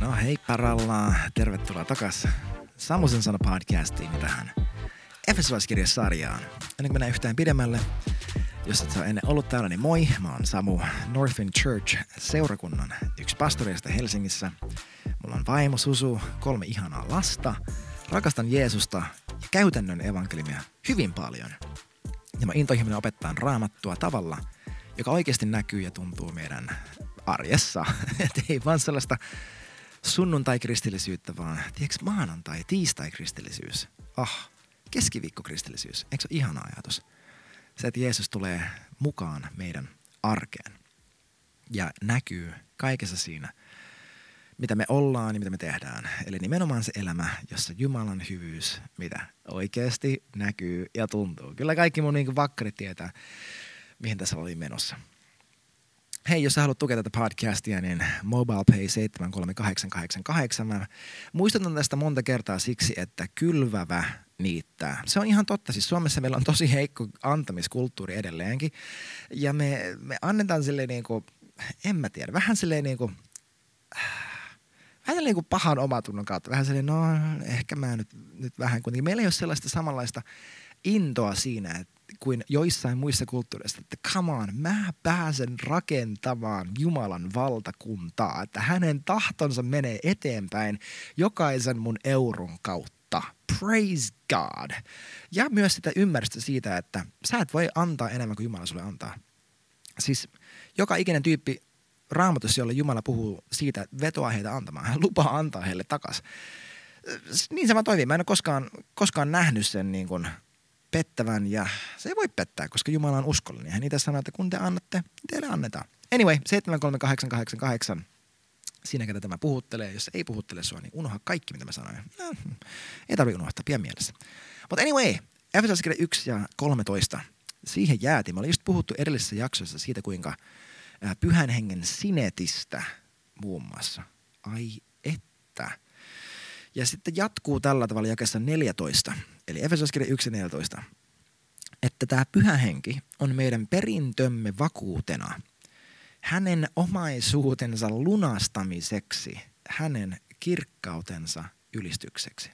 No hei paralla, tervetuloa takas Samusen sana podcastiin tähän Efesolaiskirjasarjaan. Ennen kuin mennään yhtään pidemmälle, jos et ole ennen ollut täällä, niin moi, mä oon Samu Northwind Church seurakunnan yksi pastoreista Helsingissä. Mulla on vaimo Susu, kolme ihanaa lasta, rakastan Jeesusta ja käytännön evankeliumia hyvin paljon. Ja mä intohimoinen opettaa raamattua tavalla, joka oikeasti näkyy ja tuntuu meidän arjessa. Et ei vaan sellaista sunnuntai-kristillisyyttä, vaan tiedätkö maanantai, tiistai-kristillisyys. Ah, keskiviikko-kristillisyys. Eikö se ole ihana ajatus? Se, että Jeesus tulee mukaan meidän arkeen ja näkyy kaikessa siinä, mitä me ollaan ja mitä me tehdään. Eli nimenomaan se elämä, jossa Jumalan hyvyys, mitä oikeasti näkyy ja tuntuu. Kyllä kaikki mun niin vakkarit tietää, mihin tässä oli menossa. Hei, jos sä haluat tukea tätä podcastia, niin MobilePay 73888. Mä muistutan tästä monta kertaa siksi, että kylvävä niittää. Se on ihan totta. Siis Suomessa meillä on tosi heikko antamiskulttuuri edelleenkin. Ja me, me annetaan silleen niin kuin, en mä tiedä, vähän silleen niin kuin, vähän niin kuin pahan omatunnon kautta. Vähän silleen, no ehkä mä nyt, nyt vähän kuitenkin. Meillä ei ole sellaista samanlaista intoa siinä, että kuin joissain muissa kulttuureissa, että come on, mä pääsen rakentamaan Jumalan valtakuntaa, että hänen tahtonsa menee eteenpäin jokaisen mun euron kautta. Praise God. Ja myös sitä ymmärrystä siitä, että sä et voi antaa enemmän kuin Jumala sulle antaa. Siis joka ikinen tyyppi raamatussa, jolle Jumala puhuu siitä, että vetoa heitä antamaan. Hän lupaa antaa heille takas. Niin se vaan toimii. Mä en ole koskaan, koskaan nähnyt sen niin kuin pettävän ja se ei voi pettää, koska Jumala on uskollinen. Hän itse sanoo, että kun te annatte, niin teille annetaan. Anyway, 73888. Siinä, ketä tämä puhuttelee. Jos ei puhuttele sua, niin unoha kaikki, mitä mä sanoin. No, ei tarvitse unohtaa, pian mielessä. Mutta anyway, Efesolaiskirja 1 ja 13. Siihen jäätiin. Me olin just puhuttu edellisessä jaksossa siitä, kuinka pyhän hengen sinetistä muun muassa. Ai että. Ja sitten jatkuu tällä tavalla jakessa 14, eli Efesoskirja 1.14, että tämä pyhä henki on meidän perintömme vakuutena hänen omaisuutensa lunastamiseksi, hänen kirkkautensa ylistykseksi.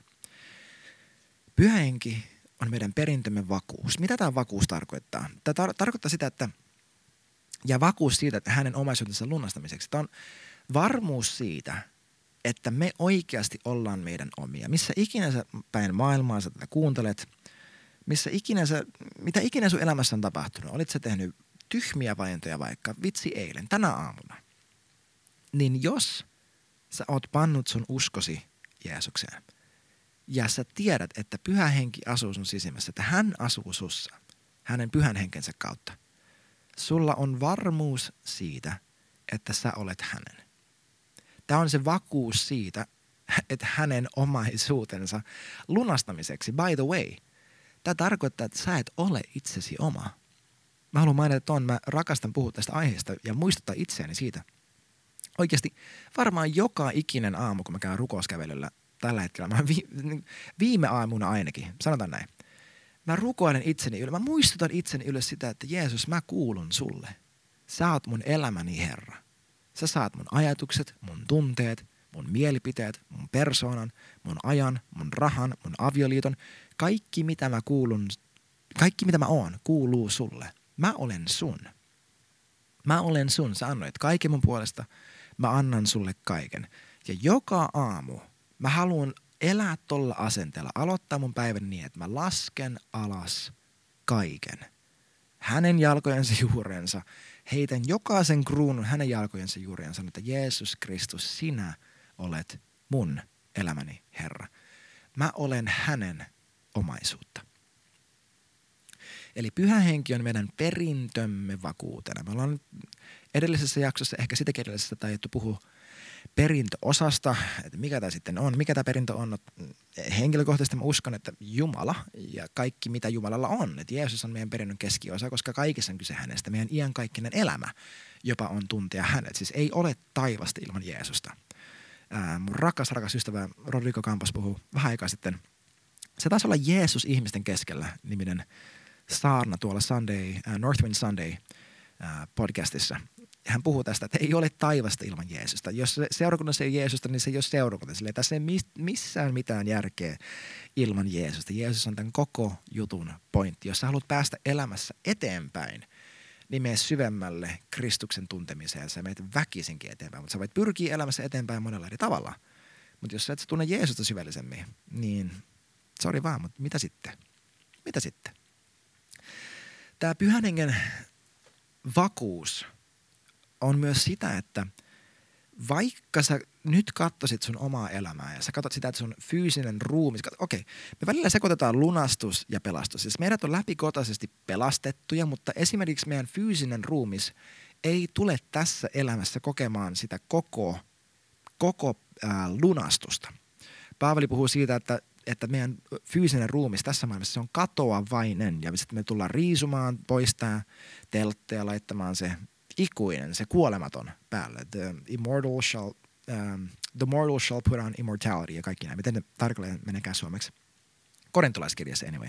Pyhä henki on meidän perintömme vakuus. Mitä tämä vakuus tarkoittaa? Tämä tar- tarkoittaa sitä, että ja vakuus siitä, että hänen omaisuutensa lunastamiseksi. Tämä on varmuus siitä, että me oikeasti ollaan meidän omia. Missä ikinä sä päin maailmaa sä tätä kuuntelet, missä ikinä sä, mitä ikinä sun elämässä on tapahtunut, olit sä tehnyt tyhmiä valintoja vaikka vitsi eilen, tänä aamuna, niin jos sä oot pannut sun uskosi Jeesukseen ja sä tiedät, että pyhä henki asuu sun sisimmässä, että hän asuu sussa hänen pyhän henkensä kautta, sulla on varmuus siitä, että sä olet hänen. Tämä on se vakuus siitä, että hänen omaisuutensa lunastamiseksi. By the way, tämä tarkoittaa, että sä et ole itsesi oma. Mä haluan mainita tuon, mä rakastan puhua tästä aiheesta ja muistuttaa itseäni siitä. Oikeasti varmaan joka ikinen aamu, kun mä käyn rukouskävelyllä tällä hetkellä, mä vi, viime aamuna ainakin, sanotaan näin. Mä rukoilen itseni ylös, mä muistutan itseni ylös sitä, että Jeesus, mä kuulun sulle. Sä oot mun elämäni Herra. Sä saat mun ajatukset, mun tunteet, mun mielipiteet, mun persoonan, mun ajan, mun rahan, mun avioliiton. Kaikki mitä mä kuulun, kaikki mitä mä oon, kuuluu sulle. Mä olen sun. Mä olen sun. Sä annoit kaiken mun puolesta. Mä annan sulle kaiken. Ja joka aamu mä haluan elää tolla asenteella, aloittaa mun päivän niin, että mä lasken alas kaiken. Hänen jalkojensa juurensa heitän jokaisen kruunun hänen jalkojensa juureen ja sanon, että Jeesus Kristus, sinä olet mun elämäni Herra. Mä olen hänen omaisuutta. Eli pyhä henki on meidän perintömme vakuutena. Me ollaan edellisessä jaksossa, ehkä sitäkin edellisessä, taidettu puhua perintöosasta, että mikä tämä sitten on, mikä tämä perintö on. No, henkilökohtaisesti mä uskon, että Jumala ja kaikki mitä Jumalalla on, että Jeesus on meidän perinnön keskiosa, koska kaikessa on kyse hänestä. Meidän iankaikkinen elämä jopa on tuntea hänet. Siis ei ole taivasta ilman Jeesusta. Ää, mun rakas, rakas ystävä Rodrigo Campos puhuu vähän aikaa sitten. Se taisi olla Jeesus ihmisten keskellä niminen saarna tuolla Sunday, uh, Northwind Sunday uh, podcastissa. Hän puhuu tästä, että ei ole taivasta ilman Jeesusta. Jos seurakunnassa ei ole Jeesusta, niin se ei ole seurakunta. Sille tässä ei missään mitään järkeä ilman Jeesusta. Jeesus on tämän koko jutun pointti. Jos sä haluat päästä elämässä eteenpäin, niin mene syvemmälle Kristuksen tuntemiseen. Sä menet väkisinkin eteenpäin, mutta sä voit pyrkiä elämässä eteenpäin monella eri tavalla. Mutta jos sä et tunne Jeesusta syvällisemmin, niin sori vaan, mutta mitä sitten? Mitä sitten? Tämä pyhän hengen vakuus on myös sitä, että vaikka sä nyt katsoisit sun omaa elämää ja sä katsot sitä, että sun fyysinen ruumis, okei, okay, me välillä sekoitetaan lunastus ja pelastus. Siis meidät on läpikotaisesti pelastettuja, mutta esimerkiksi meidän fyysinen ruumis ei tule tässä elämässä kokemaan sitä koko, koko ää, lunastusta. Paavali puhuu siitä, että että meidän fyysinen ruumis tässä maailmassa se on katoavainen ja sitten me tullaan riisumaan pois tämä teltta ja laittamaan se ikuinen, se kuolematon päälle. The immortal shall, um, the mortal shall put on immortality ja kaikki näin. Miten ne tarkalleen menekään suomeksi? Korintolaiskirjassa anyway.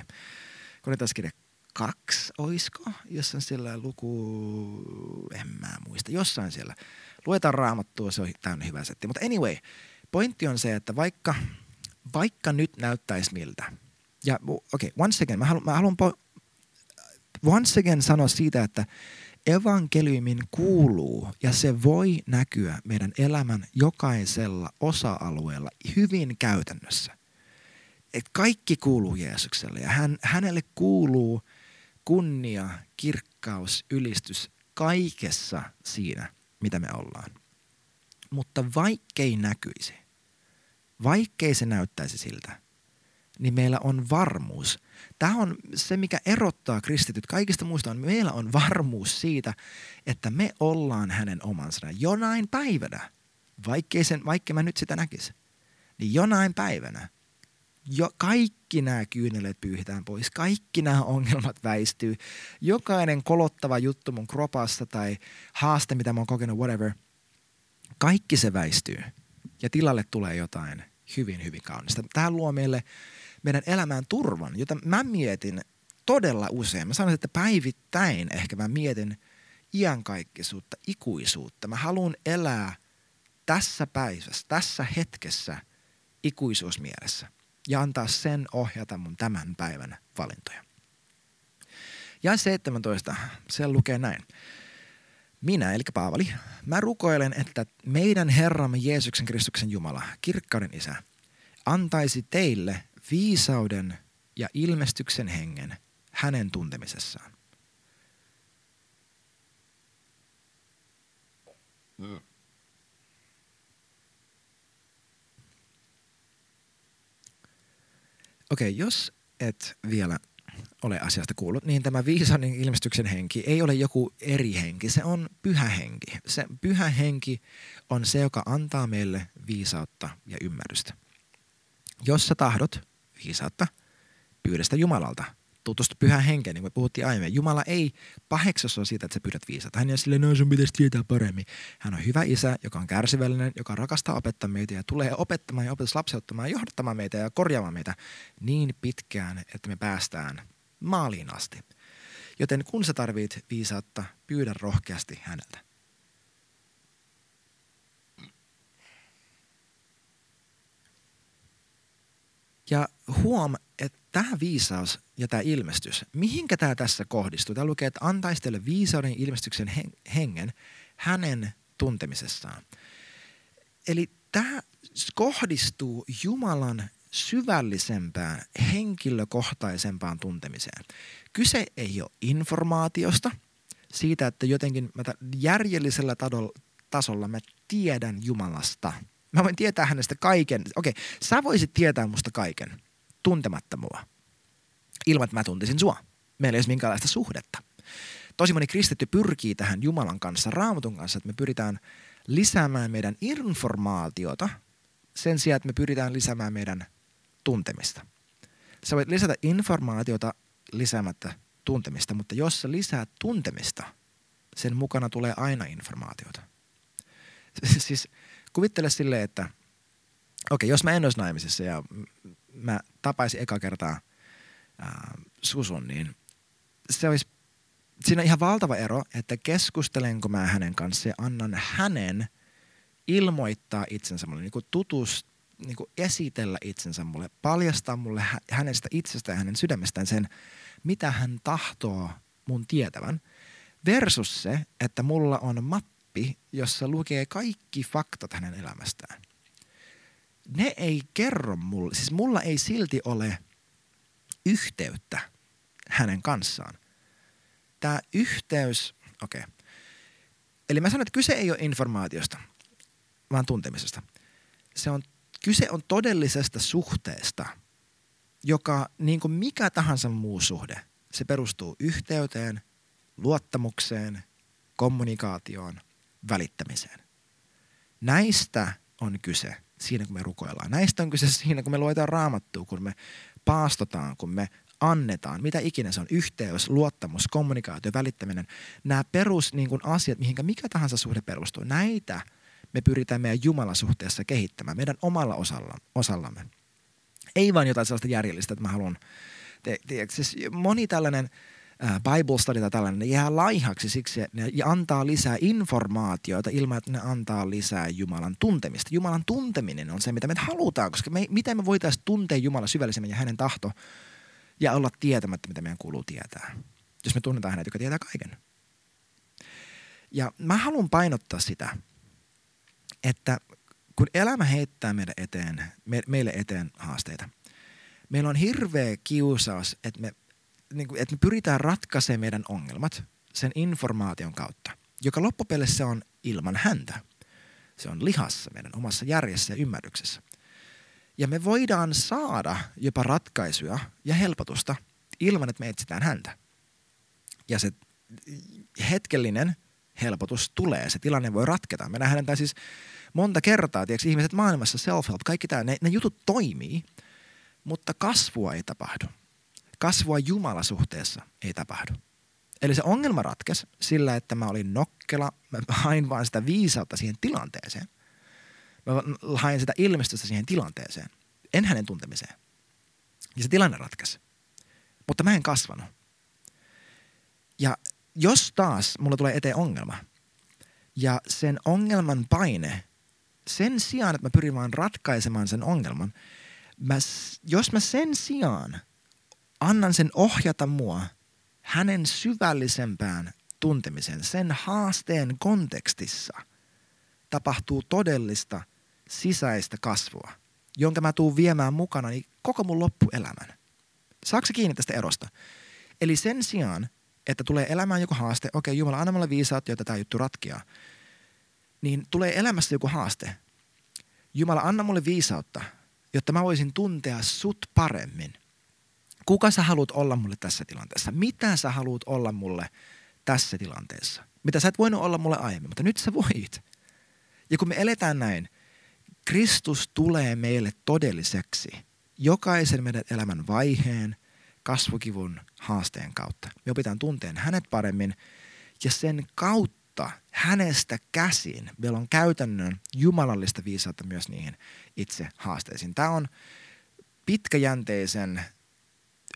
Korintolaiskirja kaksi, oisko? Jossain siellä luku, en mä muista, jossain siellä. Luetaan raamattua, se on täynnä hyvä setti. Mutta anyway, pointti on se, että vaikka – vaikka nyt näyttäisi miltä. Ja okei, okay, once again, mä haluan, mä haluan po- once again sanoa siitä, että evankeliumin kuuluu ja se voi näkyä meidän elämän jokaisella osa-alueella hyvin käytännössä. Et kaikki kuuluu Jeesukselle ja hän, hänelle kuuluu kunnia, kirkkaus, ylistys kaikessa siinä, mitä me ollaan. Mutta vaikkei näkyisi – vaikkei se näyttäisi siltä, niin meillä on varmuus. Tämä on se, mikä erottaa kristityt kaikista muista, on meillä on varmuus siitä, että me ollaan hänen omansa jonain päivänä, vaikkei, sen, vaikkei mä nyt sitä näkisi, niin jonain päivänä jo, kaikki nämä kyyneleet pyyhitään pois, kaikki nämä ongelmat väistyy, jokainen kolottava juttu mun kropassa tai haaste, mitä mä oon kokenut, whatever, kaikki se väistyy – ja tilalle tulee jotain hyvin, hyvin kaunista. Tämä luo meille meidän elämään turvan, jota mä mietin todella usein. Mä sanoisin, että päivittäin ehkä mä mietin iankaikkisuutta, ikuisuutta. Mä haluan elää tässä päivässä, tässä hetkessä ikuisuusmielessä ja antaa sen ohjata mun tämän päivän valintoja. Ja 17, se lukee näin. Minä, eli Paavali, mä rukoilen, että meidän Herramme Jeesuksen Kristuksen Jumala, kirkkauden Isä, antaisi teille viisauden ja ilmestyksen hengen hänen tuntemisessaan. Mm. Okei, okay, jos et vielä ole asiasta kuullut, niin tämä viisauden ilmestyksen henki ei ole joku eri henki, se on pyhä henki. Se pyhä henki on se, joka antaa meille viisautta ja ymmärrystä. Jos sä tahdot viisautta, pyydä sitä Jumalalta. Tutustu pyhään henkeen, niin kuin puhuttiin aiemmin. Jumala ei paheksu sua siitä, että sä pyydät viisautta. Hän ei sille, no sun pitäisi tietää paremmin. Hän on hyvä isä, joka on kärsivällinen, joka rakastaa opettaa meitä ja tulee opettamaan ja opetus lapseuttamaan ja johdattamaan meitä ja korjaamaan meitä niin pitkään, että me päästään maaliin asti. Joten kun sä tarvit viisautta, pyydä rohkeasti häneltä. Ja huom, että tämä viisaus ja tämä ilmestys, mihinkä tämä tässä kohdistuu? Tämä lukee, että antaisi teille viisauden ilmestyksen hengen hänen tuntemisessaan. Eli tämä kohdistuu Jumalan syvällisempään, henkilökohtaisempaan tuntemiseen. Kyse ei ole informaatiosta, siitä, että jotenkin mä järjellisellä tasolla mä tiedän Jumalasta. Mä voin tietää hänestä kaiken. Okei, sä voisit tietää musta kaiken tuntematta mua, ilman että mä tuntisin sua. Meillä ei olisi minkäänlaista suhdetta. Tosi moni kristitty pyrkii tähän Jumalan kanssa, raamatun kanssa, että me pyritään lisäämään meidän informaatiota sen sijaan, että me pyritään lisäämään meidän tuntemista. Sä voit lisätä informaatiota lisäämättä tuntemista, mutta jos sä lisäät tuntemista, sen mukana tulee aina informaatiota. Siis kuvittele silleen, että okei, okay, jos mä en olisi naimisissa ja mä tapaisin eka kertaa ää, susun, niin se olisi siinä on ihan valtava ero, että keskustelenko mä hänen kanssaan ja annan hänen ilmoittaa itsensä mulle, niin kuin tutus, niin kuin esitellä itsensä mulle, paljastaa mulle hänestä itsestä ja hänen sydämestään sen, mitä hän tahtoo mun tietävän, versus se, että mulla on mappi, jossa lukee kaikki faktat hänen elämästään. Ne ei kerro mulle, siis mulla ei silti ole yhteyttä hänen kanssaan. Tämä yhteys, okei. Okay. Eli mä sanon, että kyse ei ole informaatiosta, vaan tuntemisesta. Se on, kyse on todellisesta suhteesta, joka niin kuin mikä tahansa muu suhde, se perustuu yhteyteen, luottamukseen, kommunikaatioon, välittämiseen. Näistä on kyse siinä, kun me rukoillaan. Näistä on kyse siinä, kun me luetaan raamattua, kun me paastotaan, kun me annetaan, mitä ikinä se on, yhteys, luottamus, kommunikaatio, välittäminen. Nämä perus niin kuin asiat, mihinkä mikä tahansa suhde perustuu, näitä me pyritään meidän Jumalasuhteessa kehittämään, meidän omalla osalla, osallamme. Ei vain jotain sellaista järjellistä, että mä haluan, te, te, siis moni tällainen – Bible study tai tällainen, ne jää laihaksi siksi, että ne antaa lisää informaatiota ilman, että ne antaa lisää Jumalan tuntemista. Jumalan tunteminen on se, mitä me halutaan, koska me, miten me voitaisiin tuntea Jumala syvällisemmin ja hänen tahto ja olla tietämättä, mitä meidän kuuluu tietää. Jos me tunnetaan hänet, joka tietää kaiken. Ja mä haluan painottaa sitä, että kun elämä heittää meidän eteen, me, meille eteen haasteita, meillä on hirveä kiusaus, että me niin kuin, että me pyritään ratkaisemaan meidän ongelmat sen informaation kautta, joka loppupeleissä on ilman häntä. Se on lihassa meidän omassa järjessä ja ymmärryksessä. Ja me voidaan saada jopa ratkaisuja ja helpotusta ilman, että me etsitään häntä. Ja se hetkellinen helpotus tulee, se tilanne voi ratketa. Me nähdään tämä siis monta kertaa, tiedätkö, ihmiset maailmassa, self-help, kaikki tämä, ne, ne jutut toimii, mutta kasvua ei tapahdu kasvua Jumalasuhteessa ei tapahdu. Eli se ongelma ratkesi sillä, että mä olin nokkela, mä hain vaan sitä viisautta siihen tilanteeseen. Mä hain sitä ilmestystä siihen tilanteeseen, en hänen tuntemiseen. Ja se tilanne ratkesi. Mutta mä en kasvanut. Ja jos taas mulla tulee eteen ongelma, ja sen ongelman paine, sen sijaan, että mä pyrin vaan ratkaisemaan sen ongelman, mä, jos mä sen sijaan annan sen ohjata mua hänen syvällisempään tuntemiseen, sen haasteen kontekstissa tapahtuu todellista sisäistä kasvua, jonka mä tuun viemään mukana niin koko mun loppuelämän. Saatko kiinni tästä erosta? Eli sen sijaan, että tulee elämään joku haaste, okei okay, Jumala, anna mulle viisaat, joita tämä juttu ratkeaa, niin tulee elämässä joku haaste. Jumala, anna mulle viisautta, jotta mä voisin tuntea sut paremmin – Kuka sä haluat olla mulle tässä tilanteessa? Mitä sä haluat olla mulle tässä tilanteessa? Mitä sä et voinut olla mulle aiemmin, mutta nyt sä voit. Ja kun me eletään näin, Kristus tulee meille todelliseksi jokaisen meidän elämän vaiheen, kasvukivun, haasteen kautta. Me opitaan tunteen hänet paremmin ja sen kautta hänestä käsin meillä on käytännön jumalallista viisautta myös niihin itse haasteisiin. Tämä on pitkäjänteisen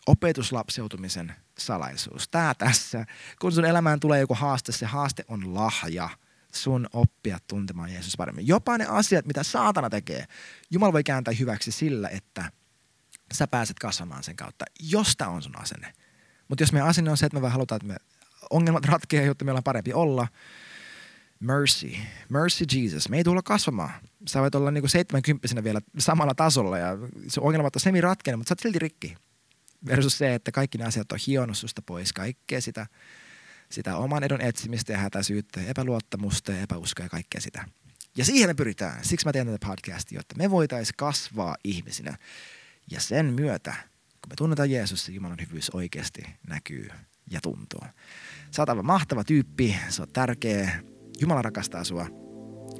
opetuslapseutumisen salaisuus. Tämä tässä, kun sun elämään tulee joku haaste, se haaste on lahja sun oppia tuntemaan Jeesus paremmin. Jopa ne asiat, mitä saatana tekee, Jumala voi kääntää hyväksi sillä, että sä pääset kasvamaan sen kautta, jos on sun asenne. Mutta jos meidän asenne on se, että me vaan halutaan, että me ongelmat ratkeaa, jotta meillä on parempi olla, mercy, mercy Jesus, me ei tulla kasvamaan. Sä voit olla niinku 70 vielä samalla tasolla ja se ongelmat on semi ratkennut, mutta sä oot silti rikki versus se, että kaikki nämä asiat on hionnut susta pois kaikkea sitä, sitä oman edun etsimistä ja hätäisyyttä epäluottamusta ja epäuskoa ja kaikkea sitä. Ja siihen me pyritään. Siksi mä teen tätä podcastia, jotta me voitaisiin kasvaa ihmisinä. Ja sen myötä, kun me tunnetaan Jeesus, Jumalan hyvyys oikeasti näkyy ja tuntuu. Sä oot aivan mahtava tyyppi, se on tärkeä. Jumala rakastaa sua.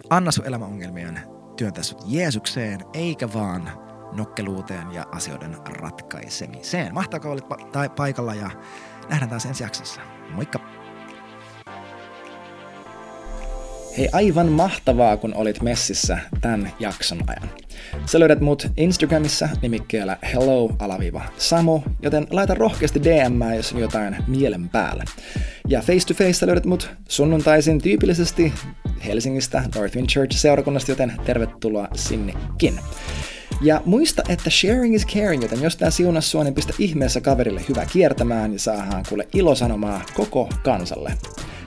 Anna sun elämäongelmien työntää sut Jeesukseen, eikä vaan nokkeluuteen ja asioiden ratkaisemiseen. Mahtaako olit pa- paikalla ja nähdään taas ensi jaksossa. Moikka! Hei, aivan mahtavaa, kun olit messissä tämän jakson ajan. Sä löydät mut Instagramissa nimikkeellä hello-samu, joten laita rohkeasti DM, jos on jotain mielen päällä. Ja face to face löydät mut sunnuntaisin tyypillisesti Helsingistä Northwind Church seurakunnasta, joten tervetuloa sinnekin. Ja muista, että sharing is caring, joten jos tää siunas sua, niin pistä ihmeessä kaverille hyvä kiertämään ja saadaan kuule ilosanomaa koko kansalle.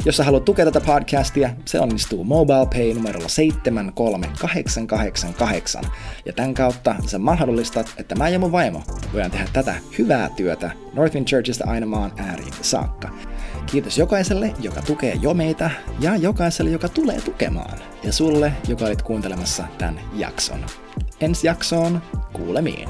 Jos sä haluat tukea tätä podcastia, se onnistuu MobilePay numerolla 73888. Ja tämän kautta sä mahdollistat, että mä ja mun vaimo voidaan tehdä tätä hyvää työtä Northwind Churchista aina maan ääriin saakka. Kiitos jokaiselle, joka tukee jo meitä, ja jokaiselle, joka tulee tukemaan. Ja sulle, joka olit kuuntelemassa tämän jakson. Ensi jaksoon kuulemiin.